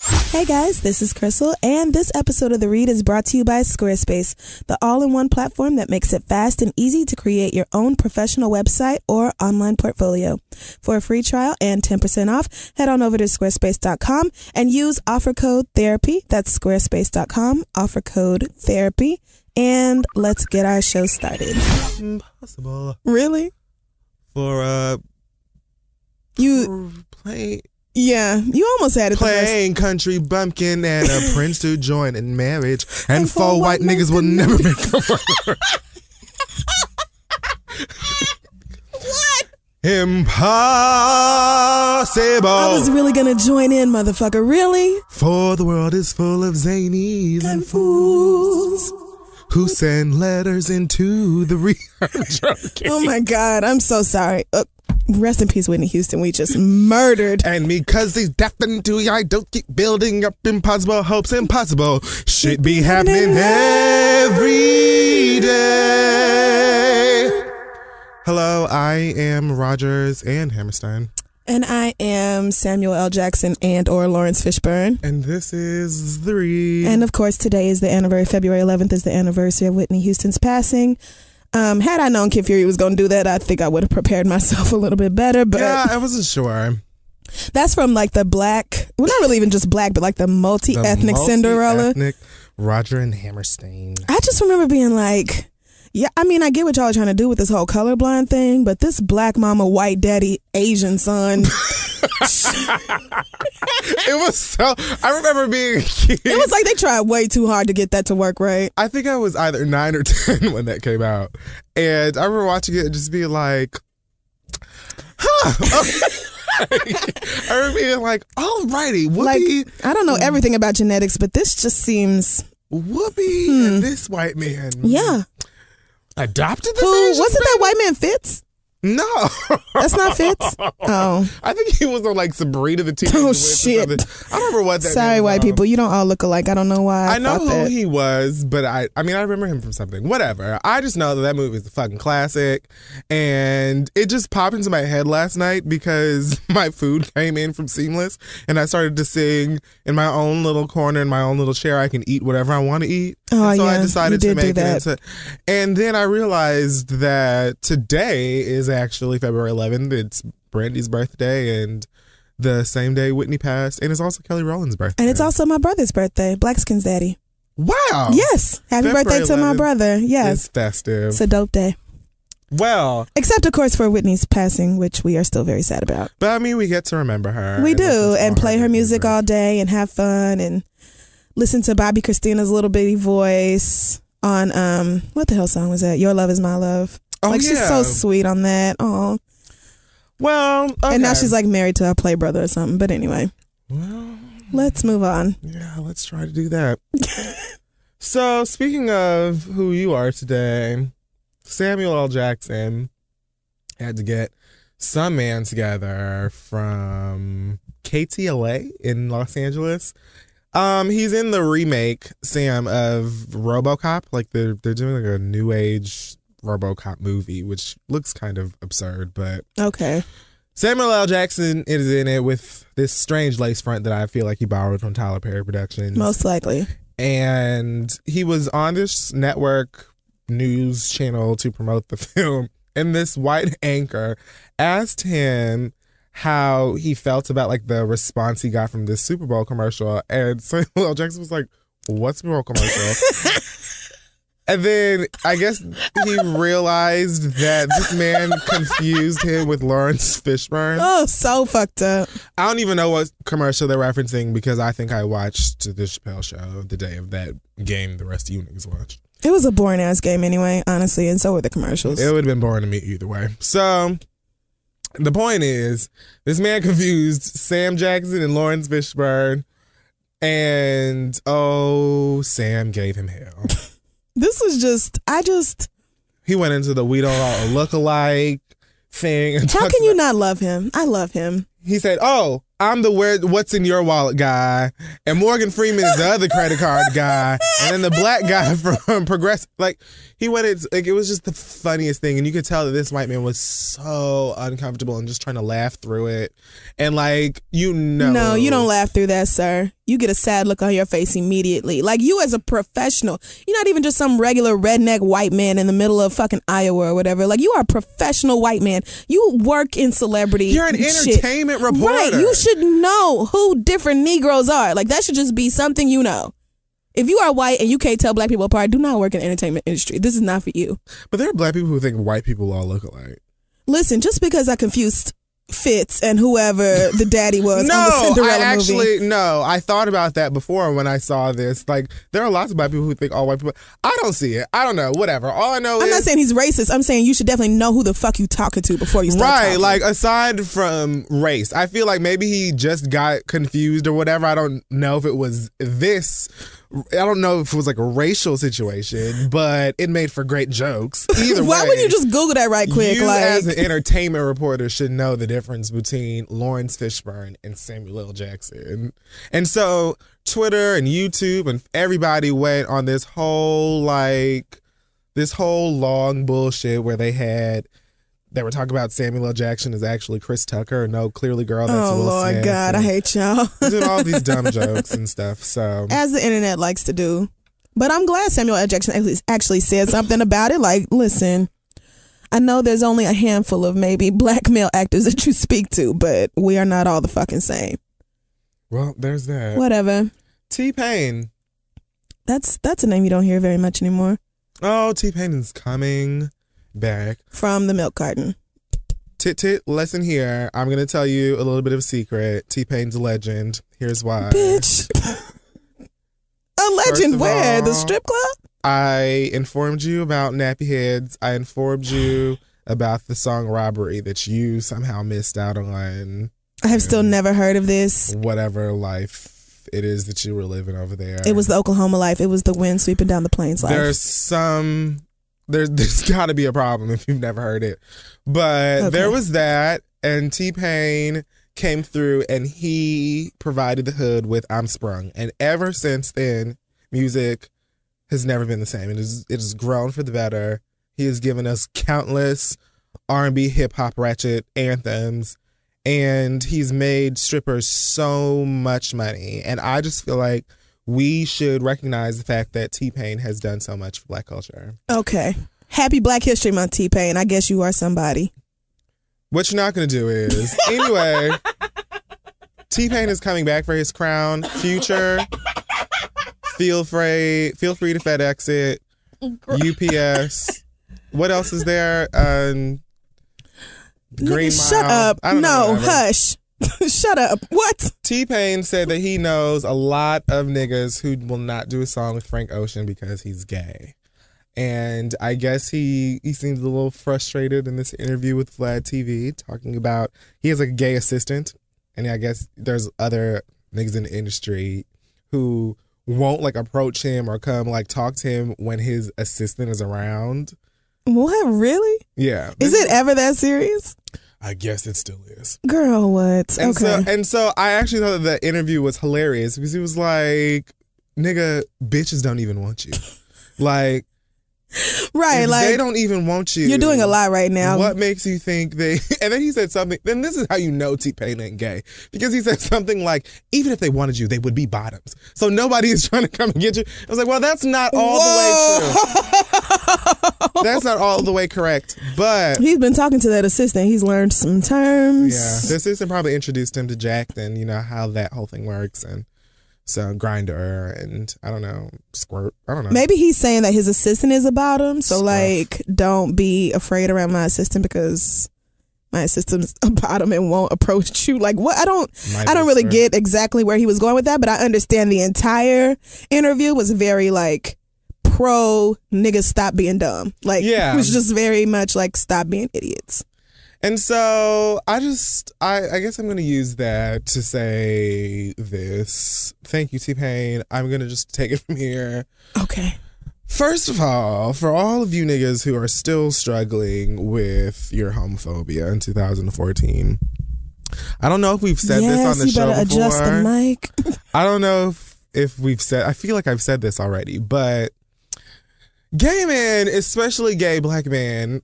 Hey guys, this is Crystal, and this episode of The Read is brought to you by Squarespace, the all in one platform that makes it fast and easy to create your own professional website or online portfolio. For a free trial and 10% off, head on over to squarespace.com and use offer code therapy. That's squarespace.com, offer code therapy, and let's get our show started. Impossible Really? for uh You, play yeah, you almost had it the playing country bumpkin and a prince to join in marriage, and four white niggas will never make a work. What? Impossible. I was really gonna join in, motherfucker. Really? For the world is full of zanies and Fools. who send letters into the re- I'm. Oh my God, I'm so sorry. Uh, rest in peace, Whitney Houston. We just murdered. And because he's deaf and too I don't keep building up impossible hopes. Impossible shit be happening every day. Hello, I am Rodgers and Hammerstein, And I am Samuel L. Jackson and or Laurence Fishburne. and this is three. And of course, today is the anniversary. February 11th is the anniversary of Whitney Houston's passing. Um, had I known Kid Fury was going to do that, I think I would have prepared myself a little bit better. But yeah, I wasn't sure. that's from like the black, well, not really even just black, but like the multi ethnic Cinderella. Roger and Hammerstein. I just remember being like, yeah, I mean, I get what y'all are trying to do with this whole colorblind thing, but this black mama, white daddy, Asian son, It was so. I remember being a kid. it was like they tried way too hard to get that to work right. I think I was either nine or ten when that came out, and I remember watching it and just being like, "Huh." I remember being like, "Alrighty, Like, Whoopi, I don't know everything about genetics, but this just seems, Whoopi, and this white man, Hmm. yeah. Adopted this Who wasn't that white man Fitz? No, That's not Fitz. Oh, I think he was on like Sabrina the Teenage Oh, shit. I don't remember what that. sorry, white people. You don't all look alike. I don't know why. I, I know who that. he was, but I I mean I remember him from something. Whatever. I just know that that movie is a fucking classic, and it just popped into my head last night because my food came in from Seamless, and I started to sing in my own little corner in my own little chair. I can eat whatever I want to eat. Oh, And so yeah. I decided to make that. it into. And then I realized that today is actually February 11th. It's Brandy's birthday, and the same day Whitney passed, and it's also Kelly Rowland's birthday. And it's also my brother's birthday, Blackskin's daddy. wow. Yes, happy February birthday to my 11th brother. It's Yes, festive. it's a dope day. well, Except, of course, for Whitney's passing, which we are still very sad about. but I mean, we get to remember her. We and do, and play her music all day and have fun and listen to Bobbi Kristina's little bitty voice on um what the hell song was that? Your Love Is My Love. Oh, like she's so sweet on that. Oh, Well, and now she's like married to a play brother or something. But anyway, well, let's move on. yeah, let's try to do that. so, speaking of who you are today, Samuel L. Jackson had to get some man together from KTLA in Los Angeles. Um, he's in the remake, Sam, of RoboCop. Like they're they're doing like a new age RoboCop movie, which looks kind of absurd, but Okay. Samuel L. Jackson is in it with this strange lace front that I feel like he borrowed from Tyler Perry Productions. Most likely. and he was on this network news channel to promote the film. And this white anchor asked him how he felt about like the response he got from this Super Bowl commercial. And Samuel L. Jackson was like, What Super Bowl commercial? And then I guess he realized that this man confused him with Laurence Fishburne. Oh, so fucked up. I don't even know what commercial they're referencing because I think I watched the Chappelle show the day of that game the rest of you niggas watched. It was a boring ass game anyway, honestly, and so were the commercials. It would have been boring to me either way. So the point is, this man confused Sam Jackson and Laurence Fishburne, and oh, Sam gave him hell. This was just, I just, he went into the we don't all look alike thing. How can you not love him? I love him. He said, "Oh, I'm the where what's in your wallet guy, and Morgan Freeman is the other credit card guy, and then the black guy from Progress." Like he went, it's like it was just the funniest thing, and you could tell that this white man was so uncomfortable and just trying to laugh through it, and like you know, No, you don't laugh through that, sir. You get a sad look on your face immediately. Like you as a professional, you're not even just some regular redneck white man in the middle of fucking Iowa or whatever. Like you are a professional white man. You work in celebrity. You're an shit. entertainment reporter. Right. You should know who different Negroes are. Like that should just be something you know. If you are white and you can't tell black people apart, do not work in the entertainment industry. This is not for you. But there are black people who think white people all look alike. Listen, just because I confused Fitz and whoever the daddy was no, on the Cinderella I movie. actually no. I thought about that before when I saw this. Like, there are lots of black people who think all white people. I don't see it. I don't know. Whatever. All I know I'm is not saying he's racist. I'm saying you should definitely know who the fuck you talking to before you start right. talking. Like, aside from race, I feel like maybe he just got confused or whatever. I don't know if it was this. I don't know if it was like a racial situation, but it made for great jokes. Either Why way, wouldn't you just Google that right quick? You like, as an entertainment reporter should know the difference between Laurence Fishburne and Samuel L. Jackson. And so Twitter and YouTube and everybody went on this whole like this whole long bullshit where they had they were talking about Samuel L. Jackson is actually Chris Tucker. No, clearly girl, that's oh Will Lord Smith. God, I hate y'all. all these dumb jokes and stuff. So As the internet likes to do. But I'm glad Samuel L. Jackson actually, actually said something about it. Like, listen, I know there's only a handful of maybe black male actors that you speak to, but we are not all the fucking same. well, there's that. Whatever. T Pain. That's that's a name you don't hear very much anymore. Oh, T Pain is coming back. From the milk carton. Tit tit, listen here. I'm gonna tell you a little bit of a secret. T Pain's a legend. Here's why. Bitch. a legend where? The strip club? I informed you about nappy heads. I informed you about the song Robbery that you somehow missed out on I have still never heard of this. whatever life it is that you were living over there. It was the Oklahoma life. It was the wind sweeping down the plains life. There's some there's there's got to be a problem if you've never heard it. But Okay. there was that and T-Pain came through and he provided the hood with I'm Sprung. And ever since then, music has never been the same. It is it has grown for the better. He has given us countless R&B, hip hop, ratchet anthems and he's made strippers so much money. And I just feel like we should recognize the fact that T Pain has done so much for black culture. okay. Happy Black History Month, T Pain. I guess you are somebody. What you're not going to do is, anyway, T Pain is coming back for his crown. Future, feel free, feel free to FedEx it. UPS. What else is there? Um, Green Nigga, Shut Mile. up. I don't No, whatever. hush. Shut up. What? T Pain said that he knows a lot of niggas who will not do a song with Frank Ocean because he's gay. And I guess he he seems a little frustrated in this interview with Vlad TV, talking about he has like a gay assistant, and I guess there's other niggas in the industry who won't like approach him or come like talk to him when his assistant is around. What? Really? Yeah, Is it ever that serious? I guess it still is. Girl, what? And okay. so and so I actually thought that the interview was hilarious because he was like, "Nigga, bitches don't even want you. Like, right, if like they don't even want you. you're doing a lot right now. What makes you think they? And then he said something. Then this is how you know T Pain ain't gay because he said something like, "Even if they wanted you, they would be bottoms. So nobody is trying to come and get you." I was like, "Well, that's not all the way true. that's not all the way correct." But He's been talking to that assistant. He's learned some terms. Yeah, the assistant probably introduced him to Jack, then you know how that whole thing works, and So Grindr and I don't know, squirt. I don't know. Maybe he's saying that his assistant is about him. So, Scruff. like, don't be afraid around my assistant because my assistant's about him and won't approach you. Like, what? I don't, Might I don't really get exactly where he was going with that, but I understand the entire interview was very like pro niggas stop being dumb. Like, Yeah. it was just very much like stop being idiots. And so I just, I, I guess I'm going to use that to say this. Thank you, T Pain. I'm going to just take it from here. Okay. First of all, for all of you niggas who are still struggling with your homophobia in 2014, I don't know if we've said yes, this on the you show better before. adjust the mic. I don't know if, if we've said, I feel like I've said this already, but gay men, especially gay black men,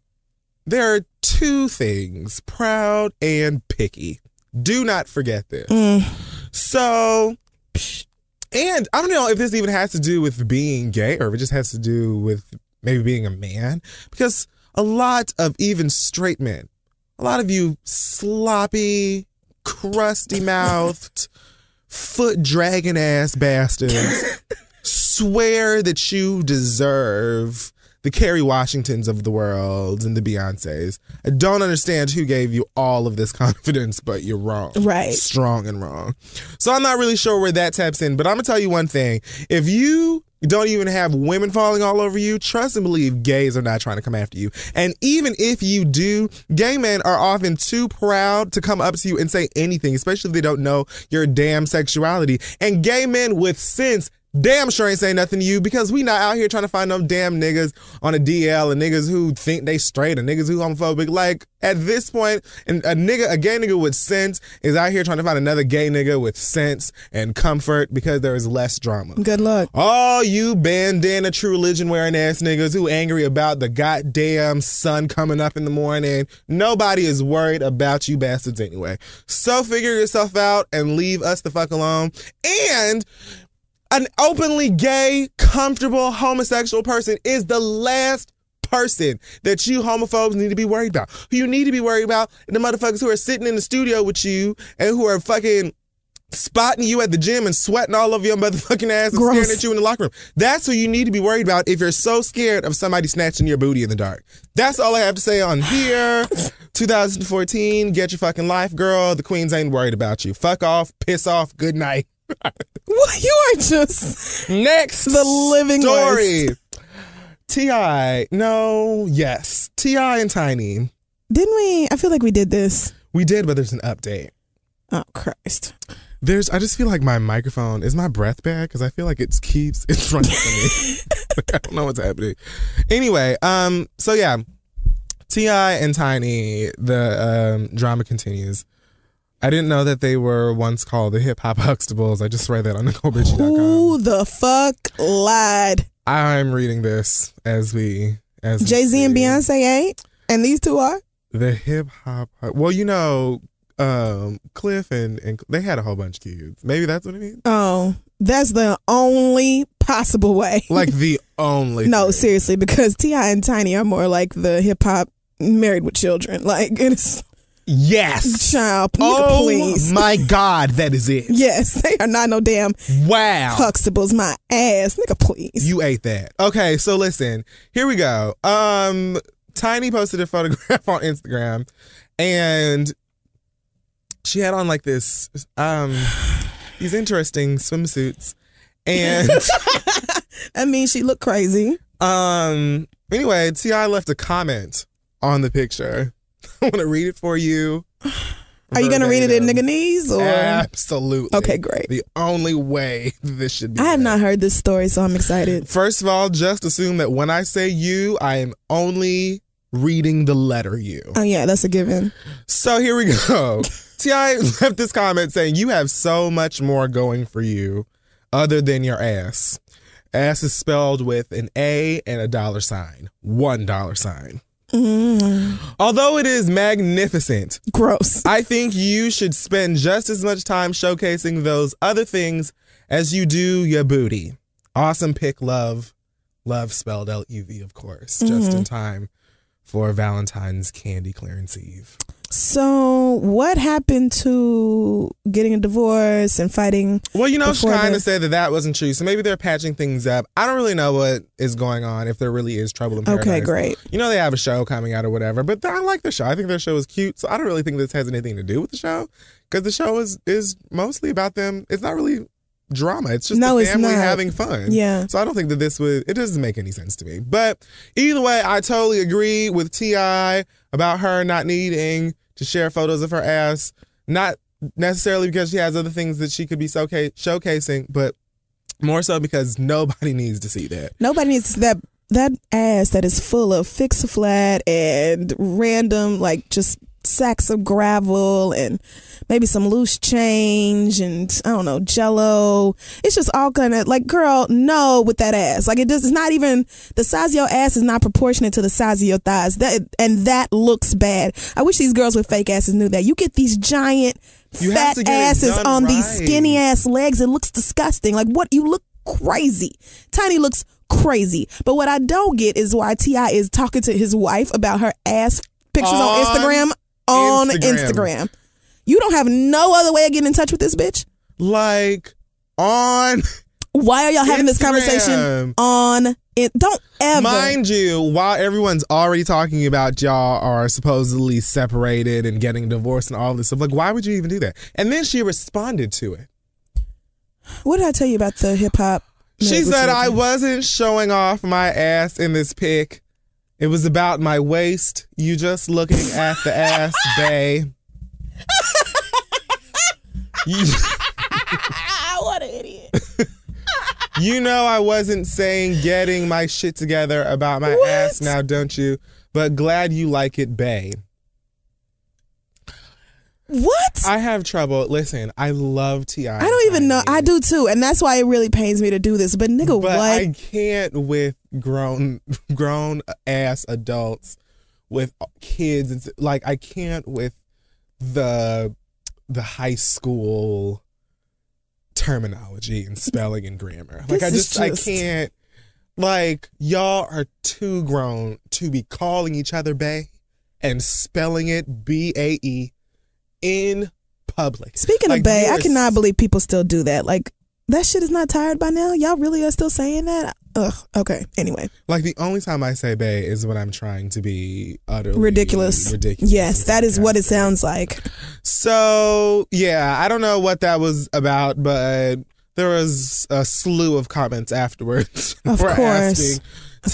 there are two things proud and picky. Do not forget this. Mm. So, and I don't know if this even has to do with being gay or if it just has to do with maybe being a man, because a lot of even straight men, a lot of you sloppy, crusty mouthed, foot dragging ass bastards swear that you deserve the Kerry Washingtons of the world and the Beyoncés. I don't understand who gave you all of this confidence, but you're wrong. Right. Strong and wrong. So I'm not really sure where that taps in, but I'm gonna tell you one thing. If you don't even have women falling all over you, trust and believe gays are not trying to come after you. And even if you do, gay men are often too proud to come up to you and say anything, especially if they don't know your damn sexuality. And gay men with sense damn sure ain't saying nothing to you because we not out here trying to find them damn niggas on a DL and niggas who think they straight and niggas who homophobic. Like at this point, and a nigga, a gay nigga with sense is out here trying to find another gay nigga with sense and comfort because there is less drama. Good luck. All you bandana true religion wearing ass niggas who angry about the goddamn sun coming up in the morning. Nobody is worried about you bastards anyway. So figure yourself out and leave us the fuck alone. And an openly gay, comfortable homosexual person is the last person that you homophobes need to be worried about. Who you need to be worried about the motherfuckers who are sitting in the studio with you and who are fucking spotting you at the gym and sweating all over your motherfucking ass and Gross. staring at you in the locker room. That's who you need to be worried about if you're so scared of somebody snatching your booty in the dark. That's all I have to say on here. 2014, get your fucking life, girl. The queens ain't worried about you. Fuck off, piss off, good night. What you are just Next, the living story. T.I., no, yes, T.I. and Tiny. Didn't we? I feel like we did this. We did, but there's an update. Oh Christ! There's, I just feel like my microphone is my breath bad because I feel like it keeps it's running for me. Like, I don't know what's happening. Anyway, um, so yeah, T.I. and Tiny, the um, drama continues. I didn't know that they were once called the Hip Hop Huxtables. I just read that on NecoleBitchie.com. Who the fuck lied? I'm reading this as we as Jay Z and. Beyonce ain't, and these two are. The hip hop. Well, you know, um, Cliff and and they had a whole bunch of kids. Maybe that's what it means. Oh, that's the only possible way. Like the only. no, thing. seriously, because T.I. and Tiny are more like the hip hop married with children. Like it's Yes. child, Oh please. my God, that is it. Yes, they are not no damn Wow. Huxtables. My ass, nigga, please. You ate that. Okay, so listen, here we go. Um Tiny posted a photograph on Instagram and she had on like this um these interesting swimsuits. And I mean, she looked crazy. um anyway, T.I. left a comment on the picture. I want to read it for you. Are you gonna read it in nigganese or? Absolutely. Okay, great. The only way this should be. I have read. not heard this story, so I'm excited. First of all, just assume that when I say you, I am only reading the letter U. Oh yeah, that's a given. So here we go. T.I. left this comment saying, "You have so much more going for you, other than your ass. Ass is spelled with an A and a dollar sign. One dollar sign. Mm, Although it is magnificent, gross. I think you should spend just as much time showcasing those other things as you do your booty. Awesome pick, love. Love spelled L U V, of course, just in time for Valentine's candy clearance eve. So, what happened to getting a divorce and fighting? Well, you know, she Before kind of said that that wasn't true. So maybe they're patching things up. I don't really know what is going on, if there really is trouble in paradise. Okay, great. You know, they have a show coming out or whatever, but I like the show. I think their show is cute. So I don't really think this has anything to do with the show because the show is, is mostly about them. It's not really drama. It's just No, the family having fun. Yeah. So I don't think that this would, it doesn't make any sense to me. But either way, I totally agree with T.I. about her not needing to share photos of her ass. Not necessarily because she has other things that she could be showca- showcasing, but more so because nobody needs to see that. Nobody needs that that ass that is full of fix a flat and random like just sacks of gravel and maybe some loose change and I don't know jello. It's just all kind of like girl, no with that ass. Like it does. It's not even the size of your ass is not proportionate to the size of your thighs. That and that looks bad. I wish these girls with fake asses knew that. You get these giant You fat to get it asses on these skinny ass legs. It looks disgusting. Like what you look crazy. Tiny looks crazy. But what I don't get is why T.I. is talking to his wife about her ass pictures on, On Instagram on Instagram. Instagram. You don't have no other way of getting in touch with this bitch. Like on, Why are y'all having this conversation on it? Don't ever. mind you, while everyone's already talking about y'all are supposedly separated and getting divorced and all this stuff, like why would you even do that? And then she responded to it. what did I tell you about the hip hop? She said I wasn't showing off my ass in this pic. It was about my waist. You just looking at the ass, bae. you, what an idiot. you know I wasn't saying getting my shit together about my What? ass now, don't you? But glad you like it, bae. What? I have trouble. Listen, I love Ti. I don't even know. I do too, and that's why it really pains me to do this. But nigga, but what? I can't with grown grown ass adults with kids and s- like I can't with the the high school terminology and spelling and grammar. Like I This is just, I can't like y'all are too grown to be calling each other bae and spelling it B A E in public. Speaking Like, of Bay, I cannot believe people still do that. Like that shit is not tired by now. Y'all really are still saying that? Ugh. Okay. Anyway, Like the only time I say "bae" is when I'm trying to be utterly ridiculous. Ridiculous. Yes, that is what it sounds like. So yeah, I don't know what that was about, but there was a slew of comments afterwards. Of for course. asking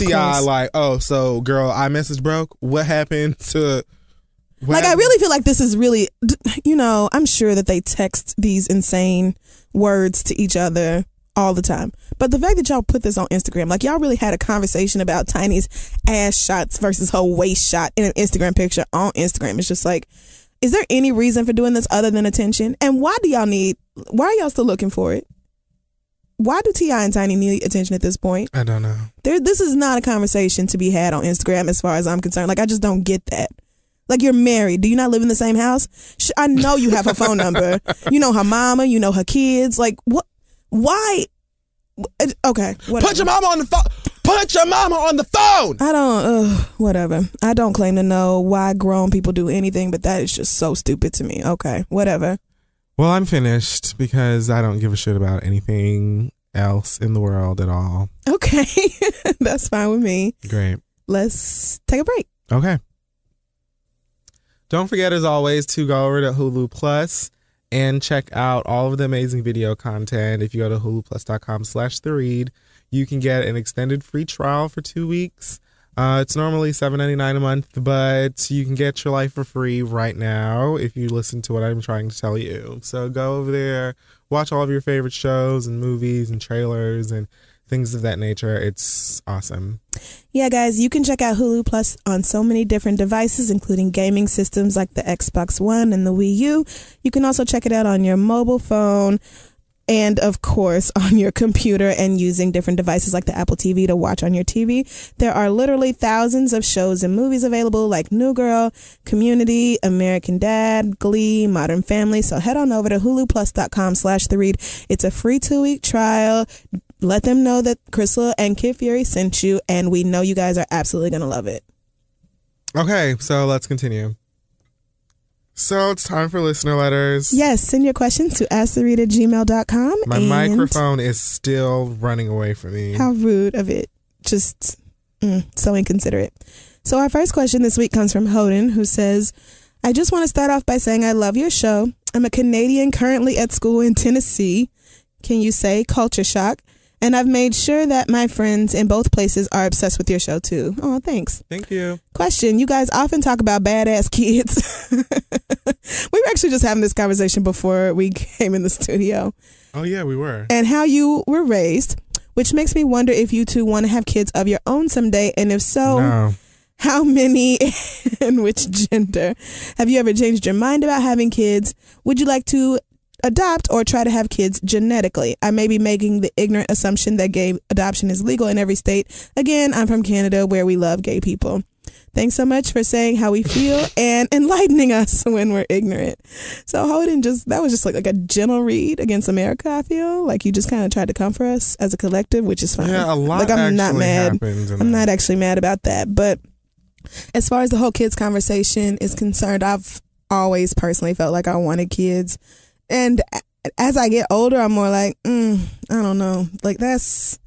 T.I. like, "Oh, so girl, I message broke. What happened to?" Like I really feel like this is really, you know, I'm sure that they text these insane words to each other all the time. But the fact that y'all put this on Instagram, like y'all really had a conversation about Tiny's ass shots versus her waist shot in an Instagram picture on Instagram. It's just like, is there any reason for doing this other than attention? And why do y'all need? Why are y'all still looking for it? Why do T.I. and Tiny need attention at this point? I don't know. there this is not a conversation to be had on Instagram as far as I'm concerned. Like I just don't get that. Like you're married. Do you not live in the same house? Sh- I know you have her phone number. You know her mama, you know her kids. Like what why okay, whatever. Put your mama on the phone. Put your mama on the phone. I don't whatever. I don't claim to know why grown people do anything, but that is just so stupid to me. Okay, whatever. Well, I'm finished because I don't give a shit about anything else in the world at all. Okay. That's fine with me. Great. Let's take a break. Okay. Don't forget, as always, to go over to Hulu Plus and check out all of the amazing video content. If you go to huluplus.com slash the read, you can get an extended free trial for two weeks. Uh, it's normally $7.99 a month, but you can get your life for free right now if you listen to what I'm trying to tell you. So go over there, watch all of your favorite shows and movies and trailers and things of that nature. It's awesome. Yeah, guys, you can check out Hulu Plus on so many different devices, including gaming systems like the Xbox One and the Wii U. You can also check it out on your mobile phone and, of course, on your computer and using different devices like the Apple TV to watch on your TV. There are literally thousands of shows and movies available like New Girl, Community, American Dad, Glee, Modern Family. So head on over to huluplus.com slash the read. It's a free two week trial. Let them know that Crystal and Kid Fury sent you, and we know you guys are absolutely going to love it. Okay, so let's continue. So it's time for listener letters. Yes, send your questions to asktheread at gmail.com. My microphone is still running away from me. How rude of it. Just mm, so inconsiderate. So, our first question this week comes from Holden, who says, I just want to start off by saying I love your show. I'm a Canadian currently at school in Tennessee. Can you say culture shock? And I've made sure that my friends in both places are obsessed with your show too. Oh, thanks. Thank you. Question You guys often talk about badass kids. we were actually just having this conversation before we came in the studio Oh yeah, we were. and how you were raised, which makes me wonder if you two want to have kids of your own someday. And if so, no. how many and which gender? Have you ever changed your mind about having kids? Would you like to adopt or try to have kids genetically? I may be making the ignorant assumption that gay adoption is legal in every state. Again, I'm from Canada where we love gay people. Thanks so much for saying how we feel and enlightening us when we're ignorant. So Holden just that was just like, like a gentle read against America, I feel. Like you just kind of tried to comfort us as a collective, which is fine. Yeah, a lot like I'm not mad. I'm not actually mad about that. But as far as the whole kids conversation is concerned, I've always personally felt like I wanted kids. And as I get older, I'm more like, mm, I don't know. Like that's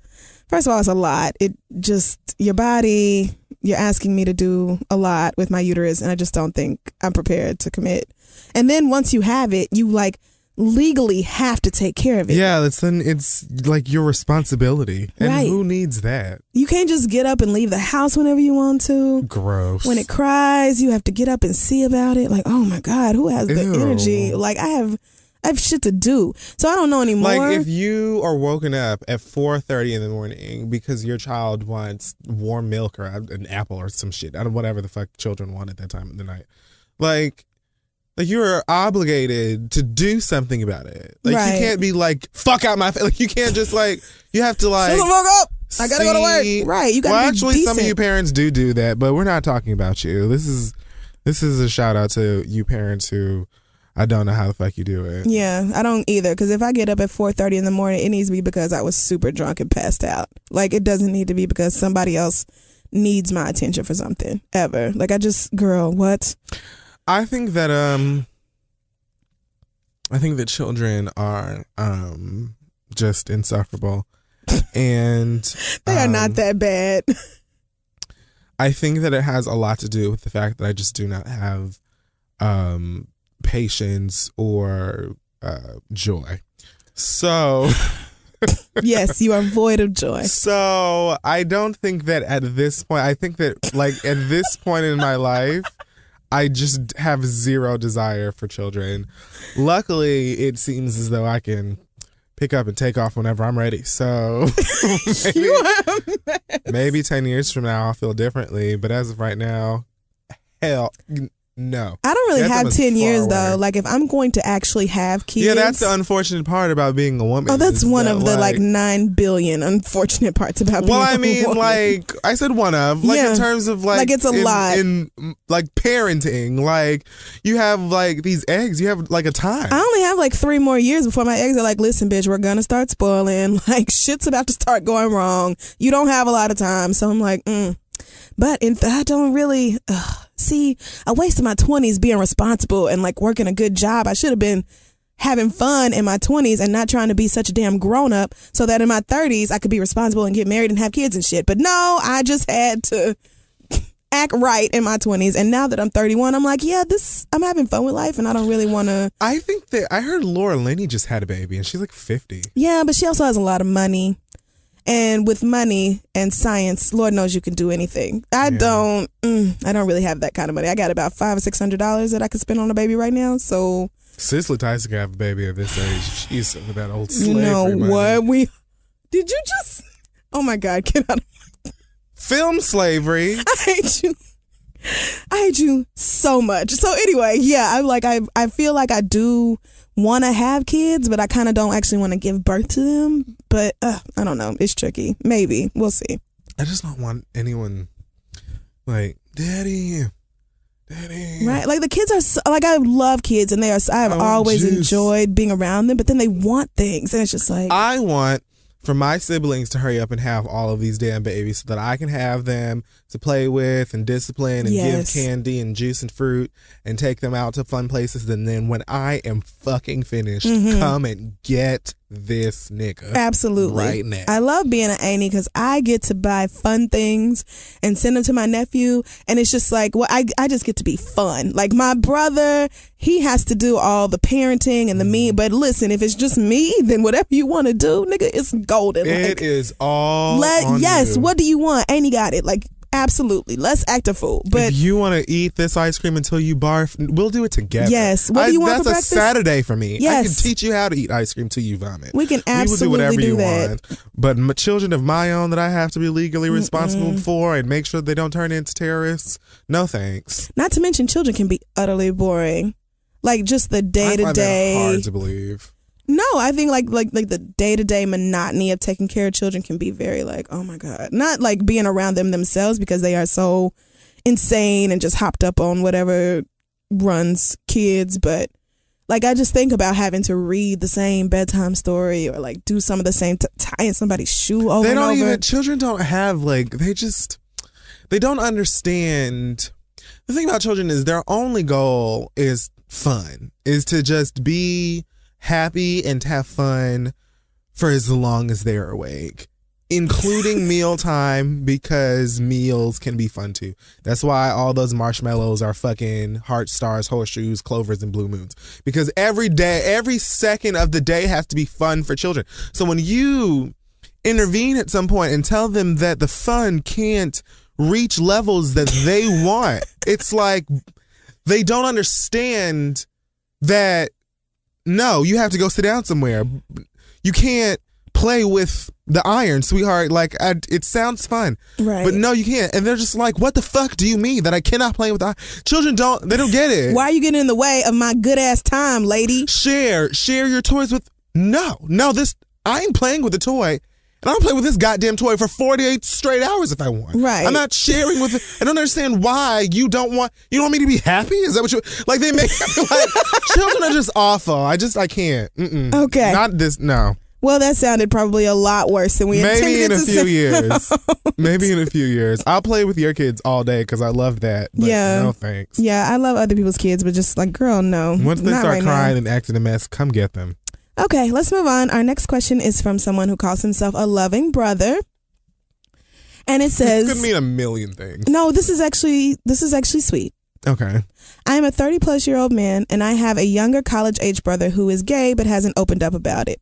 first of all, it's a lot. It just your body. You're asking me to do a lot with my uterus, and I just don't think I'm prepared to commit. And then once you have it, you like legally have to take care of it. Yeah, that's then it's like your responsibility. And Right. who needs that? You can't just get up and leave the house whenever you want to. Gross. when it cries, you have to get up and see about it. Like, oh my God, who has the energy? Like, I have, I have shit to do. So I don't know anymore. like if you are woken up at 4.30 in the morning because your child wants warm milk or uh, an apple or some shit I don't whatever the fuck children want at that time of the night like like you're obligated to do something about it like Right. you can't be like fuck out my face like you can't just like you have to like Shut the fuck up. I gotta go to work. Right, you gotta well be actually some of you parents do do that but we're not talking about you this is this is a shout out to you parents who I don't know how the fuck you do it yeah, I don't either. Because if I get up at four thirty in the morning, it needs to be because I was super drunk and passed out. Like it doesn't need to be because somebody else needs my attention for something ever. Like I just, girl, what? I think that um I think that children are um just insufferable. and They are um, not that bad. I think that it has a lot to do with the fact that I just do not have um patience or uh joy. So yes, you are void of joy. So I don't think that at this point, I think that like at this point in my life, I just have zero desire for children. Luckily, it seems as though I can pick up and take off whenever I'm ready. So maybe, maybe 10 years from now, I'll feel differently. But as of right now, hell no. I don't really have 10 years away. though. Like if I'm going to actually have kids. Yeah, that's the unfortunate part about being a woman. Oh, that's one that, of the like nine billion unfortunate parts about being a woman. Well, I mean, like I said, one of like Yeah. in terms of like Like, it's a in, lot. in like parenting. Like you have like these eggs, you have like a time. I only have like three more years before my eggs are like, listen, bitch, we're gonna start spoiling. Like shit's about to start going wrong. You don't have a lot of time, so I'm like, mm. but in I don't really ugh. See. I wasted my twenties being responsible and like working a good job. I should have been having fun in my 20s and not trying to be such a damn grown up so that in my 30s I could be responsible and get married and have kids and shit. But no, I just had to act right in my 20s and now that I'm 31 I'm like, yeah, this I'm having fun with life and I don't really want to I think that I heard Laura Linney just had a baby and she's like fifty. Yeah, but she also has a lot of money. And with money and science, Lord knows you can do anything. I Yeah. don't. Mm, I don't really have that kind of money. I got about five or six hundred dollars that I could spend on a baby right now. So Cicely Tyson can have a baby at this age. She's with that old slavery. you know money. what we did. You just. Oh my God! Get out! Of, Film slavery. I hate you. I hate you so much. So anyway, yeah, I like. I I feel like I do want to have kids, but I kind of don't actually want to give birth to them. But uh, I don't know. It's tricky. Maybe we'll see. I just don't want anyone like daddy, daddy. Right, like the kids are so, like I love kids and they are. I have Oh, always juice. enjoyed being around them, but then they want things, and it's just like I want for my siblings to hurry up and have all of these damn babies so that I can have them to play with and discipline and Yes. give candy and juice and fruit and take them out to fun places. And then when I am fucking finished, Mm-hmm. come and get this nigga. Absolutely. Right now. I love being an auntie because I get to buy fun things and send them to my nephew. And it's just like, well, I, I just get to be fun. Like my brother, he has to do all the parenting and the Mm-hmm. me. But listen, if it's just me, then whatever you want to do, nigga, it's golden. It like, is all. let, yes, you. what do you want? And he got it. Like, absolutely. Let's act a fool. But if you want to eat this ice cream until you barf, we'll do it together. Yes. What do I- you want That's for a breakfast? Saturday for me. Yes. I can teach you how to eat ice cream till you vomit. We can we will do absolutely whatever do you that. want. But m- children of my own that I have to be legally responsible for and make sure they don't turn into terrorists. No thanks. not to mention, children can be utterly boring. Like just the day to day. hard to believe. No, I think like like like the day to day monotony of taking care of children can be very like oh my god, not like being around them themselves because they are so insane and just hopped up on whatever runs kids, but like I just think about having to read the same bedtime story or like do some of the same t- tying somebody's shoe over they and don't over. even children don't have like they just they don't understand the thing about children is their only goal is fun is to just be happy and have fun for as long as they're awake including mealtime because meals can be fun too that's why all those marshmallows are fucking heart stars horseshoes clovers and blue moons because every day every second of the day has to be fun for children so when you intervene at some point and tell them that the fun can't reach levels that they want. It's like they don't understand that no, you have to go sit down somewhere. You can't play with the iron, sweetheart. Like I, it sounds fun, Right. But no, you can't. And they're just like, "What the fuck do you mean that I cannot play with the iron?" Children don't. They don't get it. Why are you getting in the way of my good ass time, lady? share share your toys with no no this i ain't playing with the toy and i don't play with this goddamn toy for 48 straight hours if i want Right. i'm not sharing with it i don't understand why you don't want you don't want me to be happy is that what you like they make like children are just awful i just i can't Mm-mm. Okay. not this no Well, that sounded probably a lot worse than we maybe intended in a few years maybe in a few years i'll play with your kids all day because i love that but Yeah. no thanks Yeah, I love other people's kids, but just like, girl, no. once they start right crying Now. and acting a mess come get them Okay, let's move on. Our next question is from someone who calls himself a loving brother, and it says this could mean a million things "No, this is actually this is actually sweet." okay I am a 30 plus year old man, and I have a younger college age brother who is gay but hasn't opened up about it.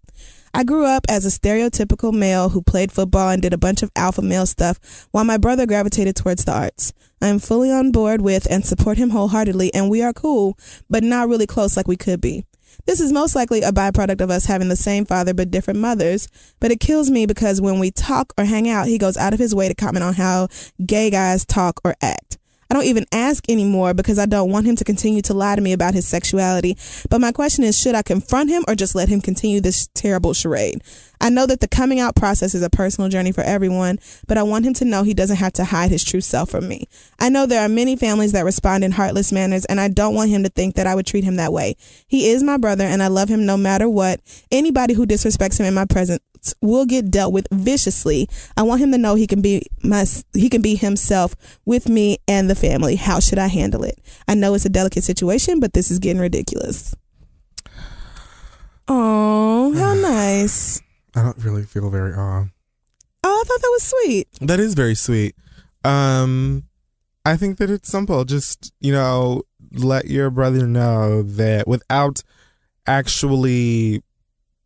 I grew up as a stereotypical male who played football and did a bunch of alpha male stuff, while my brother gravitated towards the arts. I am fully on board with and support him wholeheartedly, and we are cool, but not really close like we could be. This is most likely a byproduct of us having the same father but different mothers, but it kills me because when we talk or hang out, he goes out of his way to comment on how gay guys talk or act. I don't even ask anymore because I don't want him to continue to lie to me about his sexuality. But my question is should I confront him or just let him continue this terrible charade? I know that the coming out process is a personal journey for everyone, but I want him to know he doesn't have to hide his true self from me. I know there are many families that respond in heartless manners, and I don't want him to think that I would treat him that way. He is my brother, and I love him no matter what. Anybody who disrespects him in my will get dealt with viciously. I want him to know he can be my he can be himself with me and the family. How should I handle it? I know it's a delicate situation, but this is getting ridiculous. Oh, how nice. I don't really feel very awe. Oh, I thought that was sweet. That is very sweet. Um, I think that it's simple. Just you know, let your brother know that without actually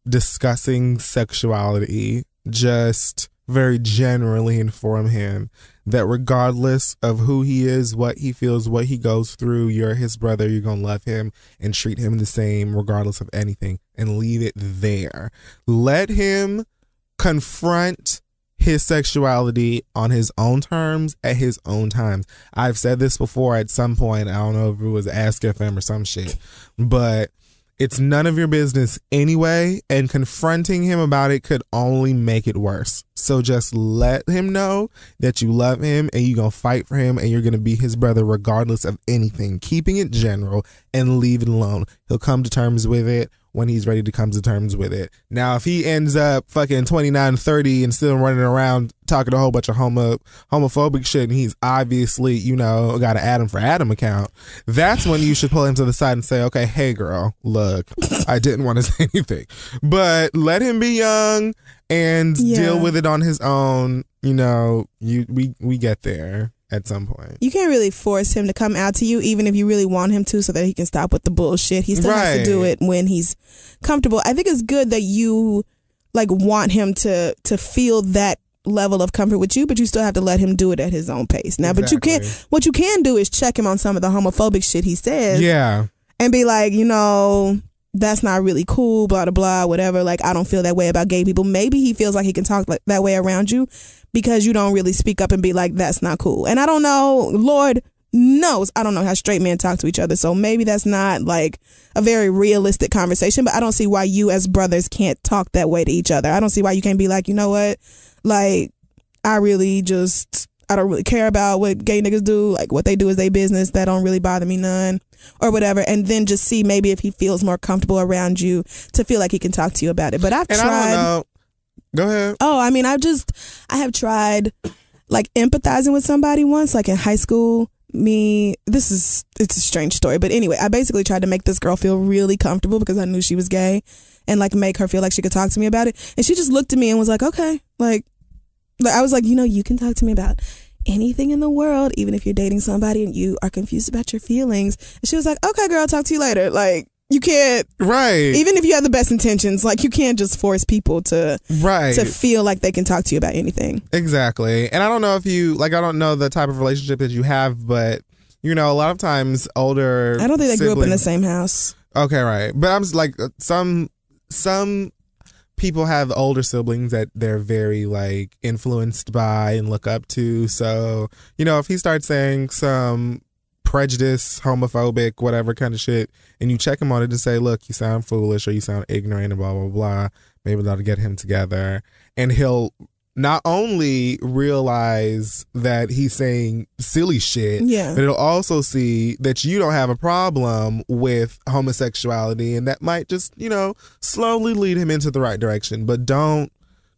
discussing sexuality, just very generally inform him that regardless of who he is, what he feels, what he goes through, you're his brother. You're gonna love him and treat him the same, regardless of anything, and leave it there. Let him confront his sexuality on his own terms at his own times. I've said this before at some point. I don't know if it was Ask FM or some shit, but it's none of your business anyway, and confronting him about it could only make it worse. So just let him know that you love him and you're to fight for him and you're to be his brother regardless of anything. Keeping it general and leave it alone. He'll come to terms with it when he's ready to come to terms with it. Now, if he ends up fucking 29, 30 and still running around talking a whole bunch of homo homophobic shit and he's obviously, you know, got an Adam for Adam account, that's when you should pull him to the side and say, okay, hey girl, look, I didn't want to say anything. But let him be young and Yeah. deal with it on his own. You know, you we we get there at some point. You can't really force him to come out to you, even if you really want him to, so that he can stop with the bullshit. He still has to do it when he's comfortable. I think it's good that you like want him to to feel that level of comfort with you, but you still have to let him do it at his own pace. Now, but you can't. What you can do is check him on some of the homophobic shit he says, Yeah. and be like, you know, that's not really cool, blah, blah, blah, whatever. Like, I don't feel that way about gay people. Maybe he feels like he can talk like that way around you because you don't really speak up and be like, that's not cool. And I don't know, Lord knows, I don't know how straight men talk to each other. So maybe that's not like a very realistic conversation, but I don't see why you as brothers can't talk that way to each other. I don't see why you can't be like, you know what? Like, I really just I don't really care about what gay niggas do. Like what they do is their business. That don't really bother me none. Or whatever. And then just see maybe if he feels more comfortable around you to feel like he can talk to you about it. But I've And tried I don't know. Go ahead. Oh, I mean, I've just, I have tried like empathizing with somebody once, like in high school. Me, this is, it's a strange story, but anyway, I basically tried to make this girl feel really comfortable because I knew she was gay and like make her feel like she could talk to me about it. And she just looked at me and was like, okay. Like, like I was like, you know, you can talk to me about anything in the world, even if you're dating somebody and you are confused about your feelings. And she was like, okay, girl, talk to you later. Like, you can't, Right. even if you have the best intentions, like, you can't just force people to, right. to feel like they can talk to you about anything. Exactly. And I don't know if you like I don't know the type of relationship that you have, but you know, a lot of times older I don't think they grew up in the same house. Okay, right. But I'm like uh, some some people have older siblings that they're very like influenced by and look up to. So, you know, if he starts saying some prejudice, homophobic, whatever kind of shit, and you check him on it and say, look, you sound foolish or you sound ignorant and blah, blah, blah, maybe that'll get him together. And he'll not only realize that he's saying silly shit, Yeah. but it'll also see that you don't have a problem with homosexuality and that might just, you know, slowly lead him into the right direction. But don't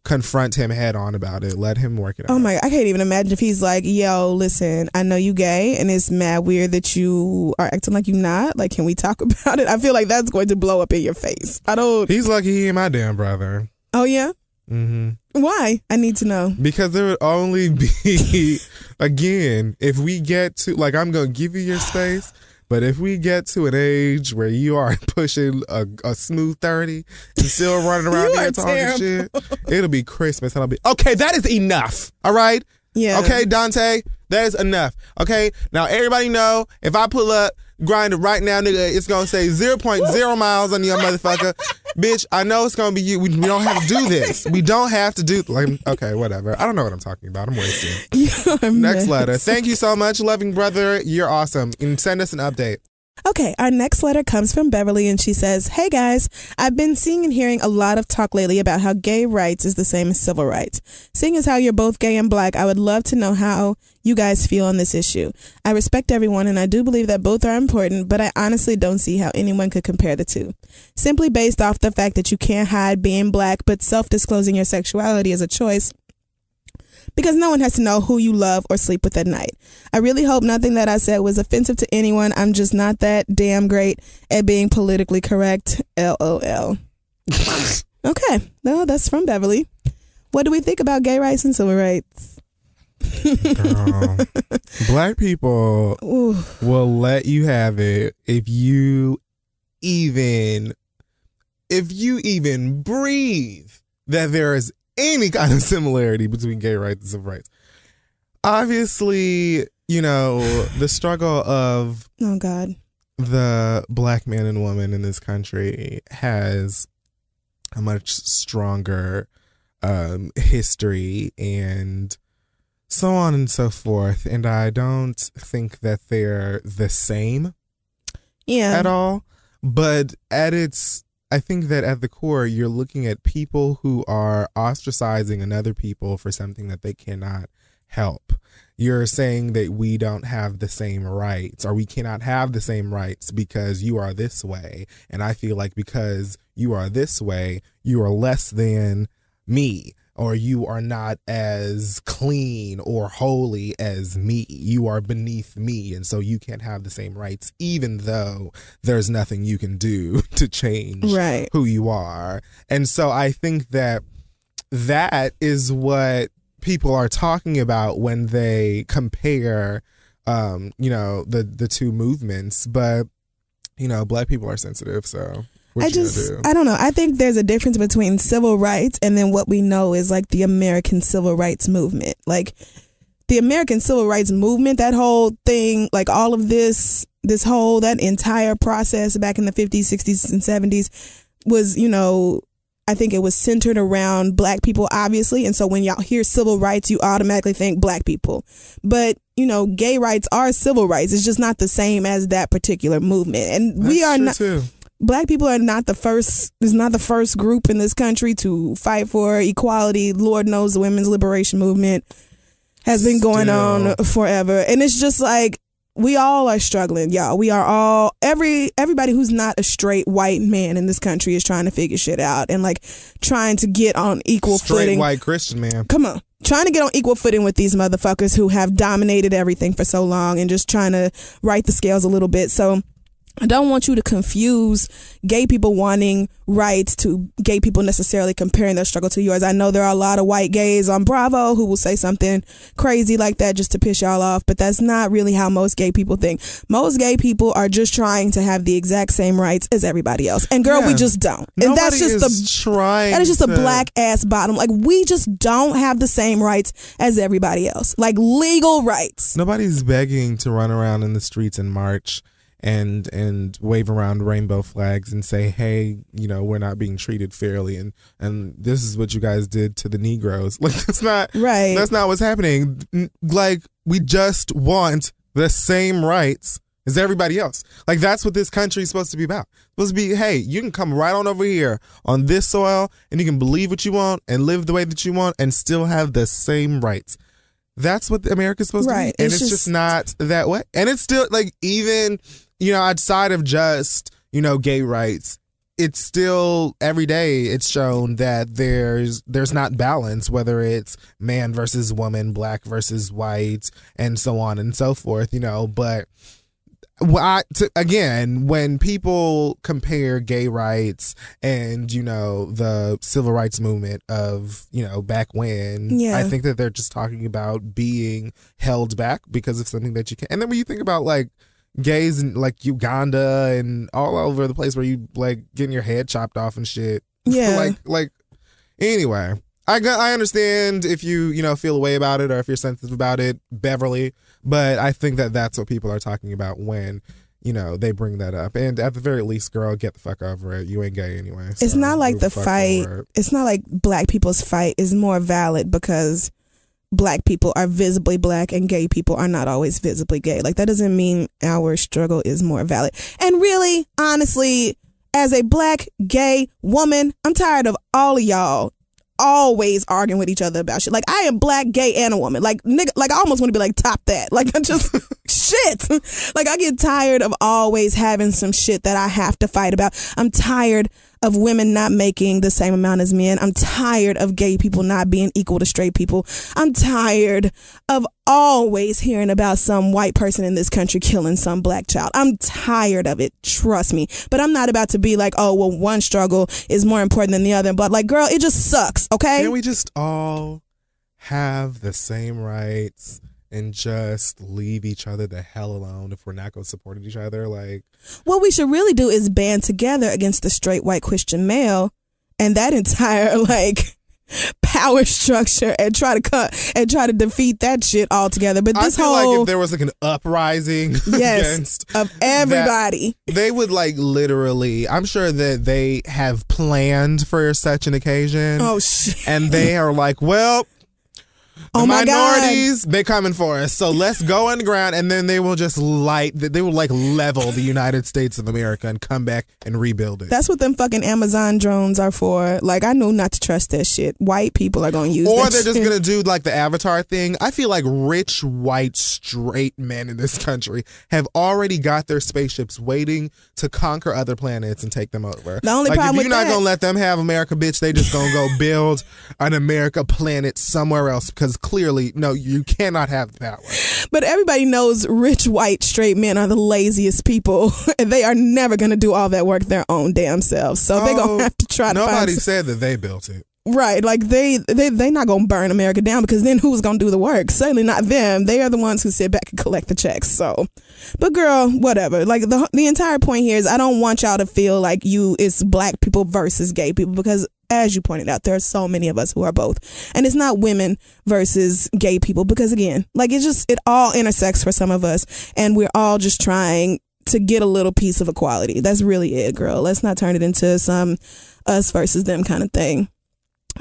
confront him head on about it. Let him work it oh out. Oh my! I can't even imagine if he's like, "Yo, listen, I know you gay, and it's mad weird that you are acting like you're not. Like, can we talk about it?" I feel like that's going to blow up in your face. I don't. He's lucky he ain't my damn brother. Oh yeah. Hmm Why? I need to know. Because there would only be, again, if we get to, like, I'm going to give you your space, but if we get to an age where you are pushing a, a smooth 30 and still running around here talking shit, it'll be Christmas and I'll be, okay, that is enough. All right? Yeah. Okay, Dante, that is enough. Okay, now everybody know if I pull up Grindr right now, nigga, it's gonna say 0.0 miles on your motherfucker. Bitch, I know it's gonna be you. We, we don't have to do this. We don't have to do like okay, whatever. I don't know what I'm talking about. I'm wasting. Next letter. Thank you so much, loving brother. You're awesome. And send us an update. Okay, our next letter comes from Beverly, and she says, Hey guys, I've been seeing and hearing a lot of talk lately about how gay rights is the same as civil rights. Seeing as how you're both gay and black, I would love to know how you guys feel on this issue. I respect everyone, and I do believe that both are important, but I honestly don't see how anyone could compare the two. Simply based off the fact that you can't hide being black, but self disclosing your sexuality is a choice because no one has to know who you love or sleep with at night. I really hope nothing that I said was offensive to anyone. I'm just not that damn great at being politically correct. LOL. okay, no, that's from Beverly. What do we think about gay rights and civil rights? Girl. Black people Ooh, will let you have it if you even if you even breathe that there is any kind of similarity between gay rights and civil rights. Obviously, you know, the struggle of oh God. the black man and woman in this country has a much stronger um, history and so on and so forth. And I don't think that they're the same Yeah. at all. But at its, I think that at the core, you're looking at people who are ostracizing another people for something that they cannot help. You're saying that we don't have the same rights or we cannot have the same rights because you are this way. And I feel like because you are this way, you are less than me or you are not as clean or holy as me. You are beneath me. And so you can't have the same rights, even though there's nothing you can do to change Right. who you are. And so I think that that is what people are talking about when they compare um you know the the two movements but you know black people are sensitive so what I just, do? I don't know. I think there's a difference between civil rights and then what we know is like the American civil rights movement. Like the American civil rights movement, that whole thing, like all of this, this whole, that entire process back in the 50s, 60s, and 70s was, you know, I think it was centered around black people, obviously. And so when y'all hear civil rights, you automatically think black people. But, you know, gay rights are civil rights. It's just not the same as that particular movement. And we are not too. Black people are not the first is not the first group in this country to fight for equality. Lord knows the women's liberation movement has been going on forever. And it's just like we all are struggling y'all. We are all every everybody who's not a straight white man in this country is trying to figure shit out and like trying to get on equal footing. straight footing. white christian man. Come on. Trying to get on equal footing with these motherfuckers who have dominated everything for so long and just trying to right the scales a little bit. So I don't want you to confuse gay people wanting rights to gay people necessarily comparing their struggle to yours. I know there are a lot of white gays on Bravo who will say something crazy like that just to piss y'all off, but that's not really how most gay people think. Most gay people are just trying to have the exact same rights as everybody else. And girl, we just don't. And that's just the trying that is just a black ass bottom. Like we just don't have the same rights as everybody else. Like legal rights. nobody's begging to run around in the streets and march and and wave around rainbow flags and say hey you know we're not being treated fairly and and this is what you guys did to the negroes like that's not Right. that's not what's happening like we just want the same rights as everybody else like that's what this country is supposed to be about it's supposed to be hey you can come right on over here on this soil and you can believe what you want and live the way that you want and still have the same rights that's what America's supposed Right. to be. And It's it's, just- just, not that way. And it's still like even, you know, outside of just, you know, gay rights, it's still every day it's shown that there's there's not balance, whether it's man versus woman, black versus white, and so on and so forth, you know, but I, to, again, when people compare gay rights and you know the civil rights movement of you know back when, Yeah. I think that they're just talking about being held back because of something that you can. And then when you think about like gays in like Uganda and all over the place where you like getting your head chopped off and shit, Yeah. like like anyway. I I understand if you you know feel a way about it or if you're sensitive about it, Beverly. But I think that that's what people are talking about when you know they bring that up. And at the very least, girl, get the fuck over it. You ain't gay anyway. it's not like the fight it's not like black people's fight is more valid because black people are visibly black and gay people are not always visibly gay. Like that doesn't mean our struggle is more valid. And really honestly as a black gay woman i'm tired of all of y'all always arguing with each other about shit. Like i am black gay and a woman. Like nigga like i almost want to be like top that. Like i just shit like i get tired of always having some shit that i have to fight about i'm tired of women not making the same amount as men. I'm tired of gay people not being equal to straight people. I'm tired of always hearing about some white person in this country killing some black child. I'm tired of it. Trust me. But I'm not about to be like, oh, well, one struggle is more important than the other. But like, girl, it just sucks. Okay. Can we just all have the same rights and just leave each other the hell alone if we're not going to support each other? Like, what we should really do is band together against the straight white Christian male and that entire like power structure and try to cut and try to defeat that shit altogether. But this I feel whole like if there was like an uprising yes against of everybody. they would like literally i'm sure that they have planned for such an occasion oh shit. and they are like well Oh my God. minorities, they coming for us. So let's go underground, and then they will just light. They will like level the United States of America and come back and rebuild it. That's what them fucking Amazon drones are for. Like I know not to trust that shit. White people are gonna use. or they're just gonna do like the Avatar thing. I feel like rich white straight men in this country have already got their spaceships waiting to conquer other planets and take them over. The only like problem if you're not that- gonna let them have America, bitch, they just gonna go build an America planet somewhere else because clearly, no, you cannot have the power. But everybody knows rich white straight men are the laziest people, and they are never gonna do all that work their own damn selves. So they're Oh, gonna have to try to Nobody said that they built it. right. Like they they they not gonna burn America down because then who's gonna do the work? Certainly not them. They are the ones who sit back and collect the checks. So, but girl, whatever. Like the the entire point here is I don't want y'all to feel like you it's black people versus gay people because as you pointed out, there are so many of us who are both. And it's not women versus gay people because again, like it's just it all intersects for some of us and we're all just trying to get a little piece of equality. That's really it, girl. Let's not turn it into some us versus them kind of thing.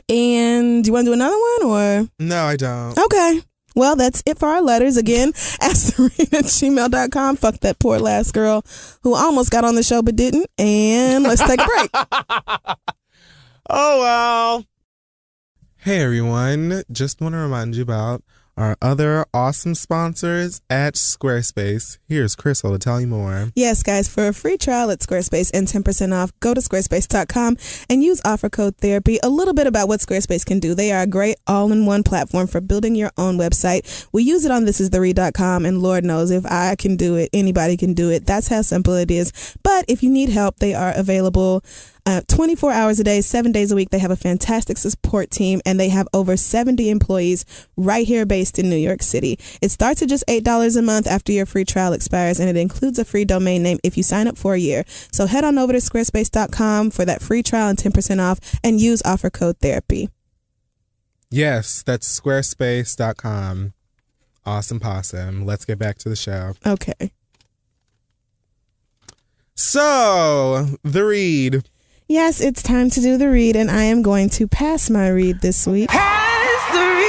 And do you want to do another one or No, I don't. Okay. Well, that's it for our letters. Again, asktheread at gmail.com. Fuck that poor last girl who almost got on the show but didn't. And let's take a break. Oh well. Hey everyone, just want to remind you about our other awesome sponsors at Squarespace. Here's Crystal to tell you more. Yes, guys, for a free trial at Squarespace and 10% off, go to squarespace.com and use offer code therapy. A little bit about what Squarespace can do. They are a great all in one platform for building your own website. We use it on thisistheread.com, and Lord knows if I can do it, anybody can do it. That's how simple it is. But if you need help, they are available. Uh, 24 hours a day, seven days a week. They have a fantastic support team and they have over 70 employees right here based in New York City. It starts at just $8 a month after your free trial expires and it includes a free domain name if you sign up for a year. So head on over to squarespace.com for that free trial and 10% off and use offer code therapy. Yes, that's squarespace.com. Awesome possum. Let's get back to the show. Okay. So, the read. Yes, it's time to do the read and I am going to pass my read this week. pass the read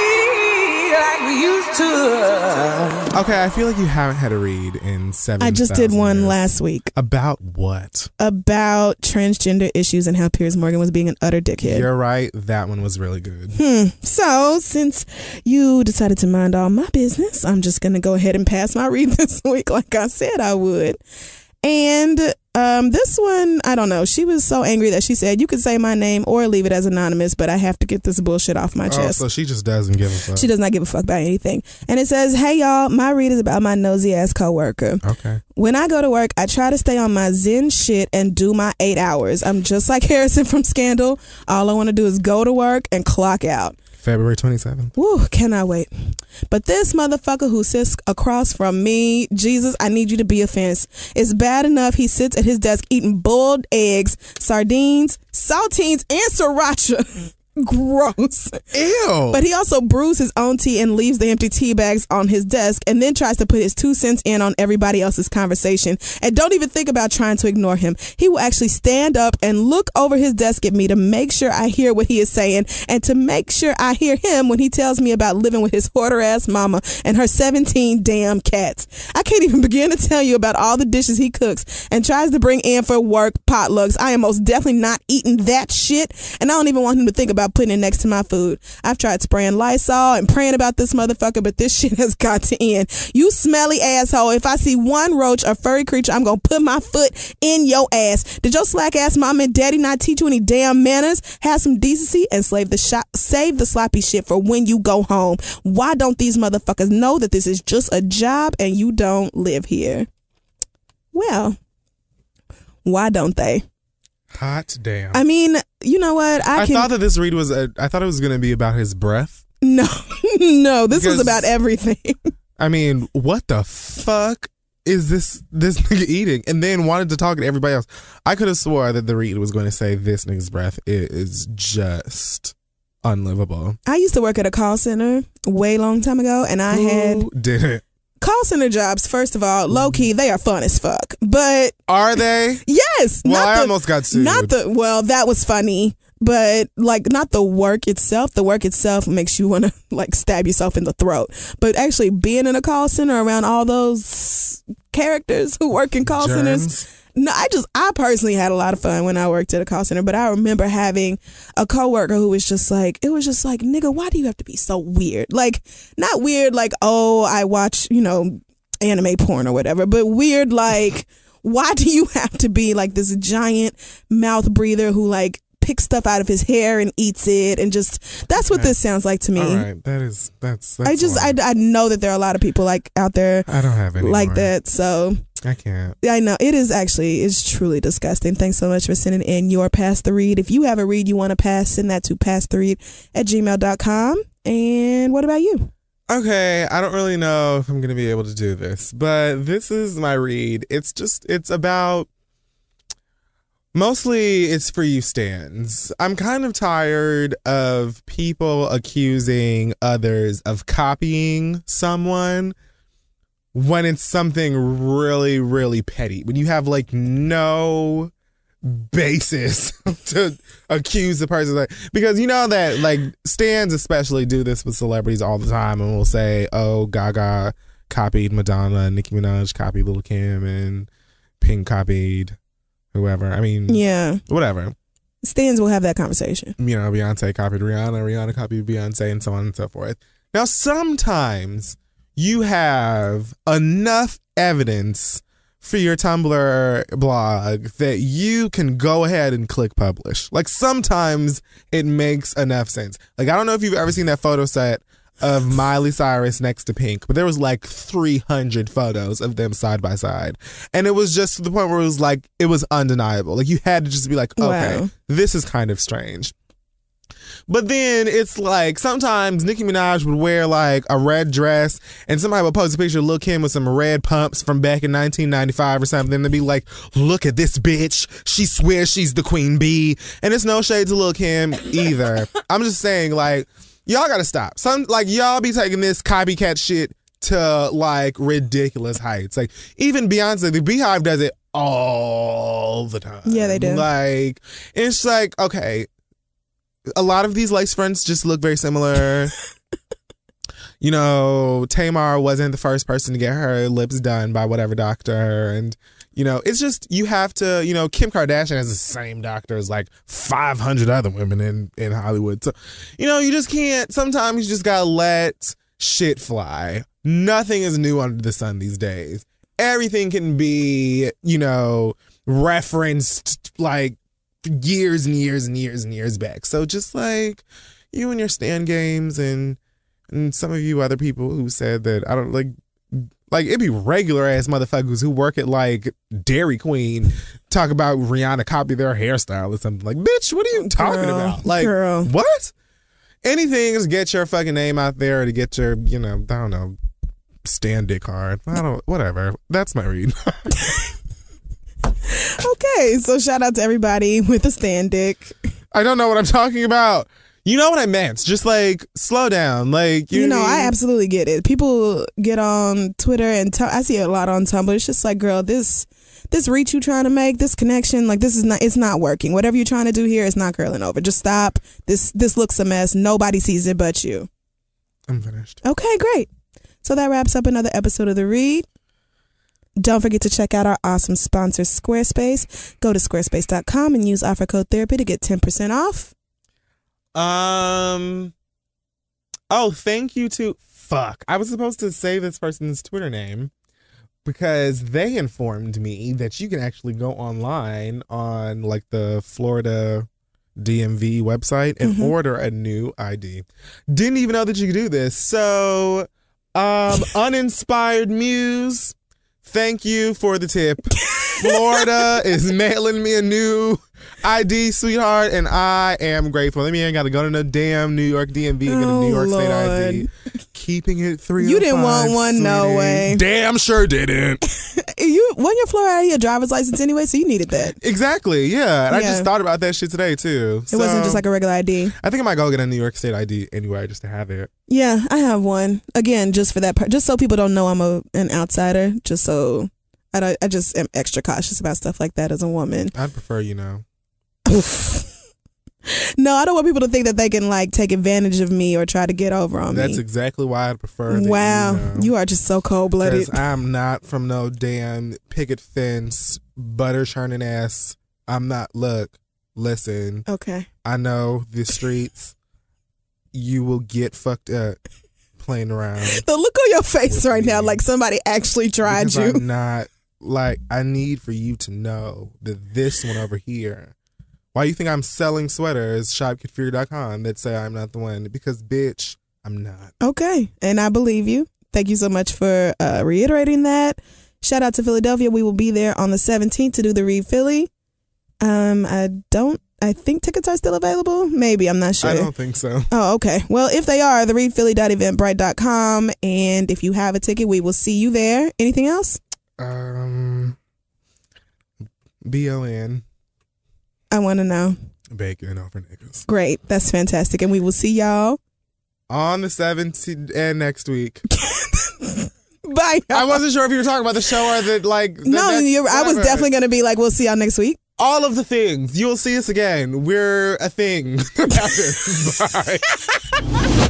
Okay, I feel like you haven't had a read in seven. I just did one last week About what? about transgender issues and how Piers Morgan was being an utter dickhead. You're right. That one was really good. Hmm. So, since you decided to mind all my business, I'm just going to go ahead and pass my read this week like I said I would. And um, this one, I don't know. She was so angry that she said, You could say my name or leave it as anonymous, but I have to get this bullshit off my Oh, chest. so she just doesn't give a fuck. She does not give a fuck about anything. And it says, Hey y'all, my read is about my nosy ass coworker. Okay. When I go to work, I try to stay on my zen shit and do my eight hours. I'm just like Harrison from Scandal. All I want to do is go to work and clock out. February 27th. Woo, cannot wait. But this motherfucker who sits across from me, Jesus, I need you to be a fence. It's bad enough he sits at his desk eating boiled eggs, sardines, saltines, and sriracha. Gross. Ew. But he also brews his own tea and leaves the empty tea bags on his desk and then tries to put his two cents in on everybody else's conversation. And don't even think about trying to ignore him. He will actually stand up and look over his desk at me to make sure I hear what he is saying and to make sure I hear him when he tells me about living with his hoarder ass mama and her 17 damn cats. I can't even begin to tell you about all the dishes he cooks and tries to bring in for work potlucks. I am most definitely not eating that shit. And I don't even want him to think about putting it next to my food. I've tried spraying Lysol and praying about this motherfucker, but this shit has got to end. You smelly asshole. If I see one roach or furry creature, I'm gonna put my foot in your ass. Did your slack ass mom and daddy not teach you any damn manners? Have some decency and save the shop, save the sloppy shit for when you go home. Why don't these motherfuckers know that this is just a job and you don't live here? Well, why don't they? Hot damn. I mean, you know what? I, I can thought that this read was. A, I thought it was going to be about his breath. no, no. This was about everything. I mean, what the fuck is this this nigga eating? And then wanted to talk to everybody else. I could have swore that the read was going to say this nigga's breath is just unlivable. I used to work at a call center way long time ago, and I had did it? Call center jobs. First of all, low key, they are fun as fuck. But Are they? yes, Well, not I the, almost got sued. Not the well, that was funny. but like not the work itself. The work itself makes you want to like stab yourself in the throat. But actually being in a call center around all those characters who work in call centers. No, I just I personally had a lot of fun when I worked at a call center, but I remember having a coworker who was just like it was just like, nigga, why do you have to be so weird? Like not weird like, oh, I watch, you know, anime porn or whatever, but weird like why do you have to be like this giant mouth breather who like picks stuff out of his hair and eats it and just that's what this sounds like to me. All right, that is that's. that's I just I. I know that there are a lot of people like out there I don't have any like that. So I can't. I know it is actually it's truly disgusting. Thanks so much for sending in your pass the read. If you have a read you want to pass, send that to pass the read at gmail.com. And what about you? Okay, I don't really know if I'm going to be able to do this, but this is my read. It's just, it's about, mostly it's for you stans. I'm kind of tired of people accusing others of copying someone when it's something really, really petty. When you have like no basis to accuse the person like because you know that like stans especially do this with celebrities all the time and will say oh gaga copied madonna nicki minaj copied Lil kim and pink copied whoever i mean Yeah. whatever Stans will have that conversation. you know beyonce copied rihanna rihanna copied beyonce and so on and so forth now sometimes you have enough evidence for your Tumblr blog that you can go ahead and click publish. Like sometimes it makes enough sense. Like I don't know if you've ever seen that photo set of Miley Cyrus next to Pink, but there was like 300 photos of them side by side. And it was just to the point where it was like it was undeniable. Like you had to just be like, okay, Wow. this is kind of strange. But then it's like sometimes Nicki Minaj would wear like a red dress and somebody would post a picture of Lil Kim with some red pumps from back in 1995 or something and they'd be like, look at this bitch. She swears she's the queen bee. And it's no shade to Lil Kim either. I'm just saying like, y'all gotta stop. Some like y'all be taking this copycat shit to like ridiculous heights. Like even Beyonce, the BeyHive does it all the time. Yeah, they do. Like it's like, okay, a lot of these lace fronts just look very similar. you know, Tamar wasn't the first person to get her lips done by whatever doctor. And, you know, it's just, you have to, you know, Kim Kardashian has the same doctor as like 500 other women in, in Hollywood. So, you know, you just can't, sometimes you just gotta let shit fly. Nothing is new under the sun these days. Everything can be, you know, referenced like years and years and years and years back. So just like you and your stan games and and some of you other people who said that I don't like like it'd be regular ass motherfuckers who work at like Dairy Queen talk about Rihanna copy their hairstyle or something. Like, bitch, what are you talking Girl, about? Like girl. what? Anything is get your fucking name out there to get your, you know, I don't know, stan dick hard. I don't whatever. That's my read. Okay, so shout out to everybody with a stan dick. I don't know what I'm talking about. You know what I meant. Just like slow down. Like you, You know, I absolutely get it. People get on Twitter and t- I see it a lot on Tumblr. It's just like, girl, this this reach you trying to make, this connection, like this is not it's not working. Whatever you're trying to do here is not curling over. Just stop. This this looks a mess. Nobody sees it but you. I'm finished. Okay, great. So that wraps up another episode of The Read. Don't forget to check out our awesome sponsor, Squarespace. Go to squarespace.com and use offer code therapy to get 10% off. Um. Oh, thank you to fuck. I was supposed to say this person's Twitter name because they informed me that you can actually go online on like the Florida DMV website and order a new ID. Didn't even know that you could do this. So, um, uninspired muse. Thank you for the tip. Florida is mailing me a new ID, sweetheart, and I am grateful. That mean I got to go to the damn New York DMV and get a Oh, New York oh, State ID. Keeping it three. You didn't oh want one, no way. Damn sure didn't. You won your Florida ID a driver's license anyway, so you needed that. exactly. Yeah, and I just thought about that shit today too. It wasn't just like a regular ID. I think I might go get a New York State ID anyway, just to have it. Yeah, I have one. Again, just for that part, just so people don't know I'm a an outsider. Just so I I just am extra cautious about stuff like that as a woman. I'd prefer, you know. No, I don't want people to think that they can like take advantage of me or try to get over on That's me. That's exactly why I prefer. That wow, you, know. you are just so cold blooded. I'm not from no damn picket fence, butter churning ass. I'm not. Look, listen. Okay. I know the streets. You will get fucked up playing around. The look on your face right now, like somebody actually tried because you. I'm not like I need for you to know that this one over here. Why you think I'm selling sweaters? Shopkidfury.com that say I'm not the one because bitch, I'm not. Okay, and I believe you. Thank you so much for uh, reiterating that. Shout out to Philadelphia. We will be there on the 17th to do the Read Philly. Um, I don't. I think tickets are still available. Maybe I'm not sure. I don't think so. Oh, okay. Well, if they are, the readphilly.eventbrite.com. And if you have a ticket, we will see you there. Anything else? Um, B O N I want to know. bacon over niggas Great. That's fantastic. And we will see y'all. on the 17th and next week. Bye. I wasn't sure if you were talking about the show or the like. the No, next- you're, I was definitely going to be like, we'll see y'all next week. all of the things. You'll see us again. We're a thing. Bye.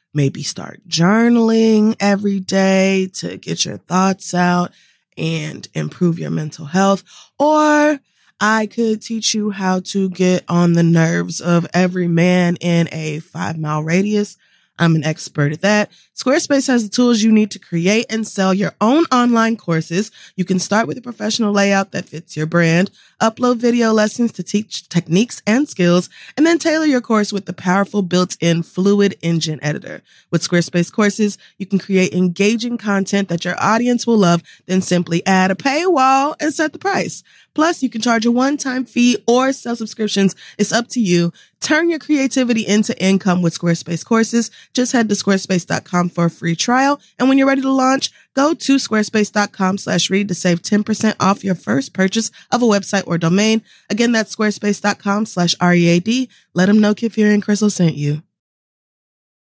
maybe start journaling every day to get your thoughts out and improve your mental health. Or I could teach you how to get on the nerves of every man in a five mile radius. I'm an expert at that. Squarespace has the tools you need to create and sell your own online courses. You can start with a professional layout that fits your brand, upload video lessons to teach techniques and skills, and then tailor your course with the powerful built-in Fluid Engine editor. With Squarespace courses, you can create engaging content that your audience will love, then simply add a paywall and set the price. Plus, you can charge a one-time fee or sell subscriptions. It's up to you. Turn your creativity into income with Squarespace courses. Just head to squarespace.com for a free trial. And when you're ready to launch, go to squarespace.com slash read to save 10% off your first purchase of a website or domain. Again, that's squarespace.com slash READ. Let them know Kid and Crystal sent you.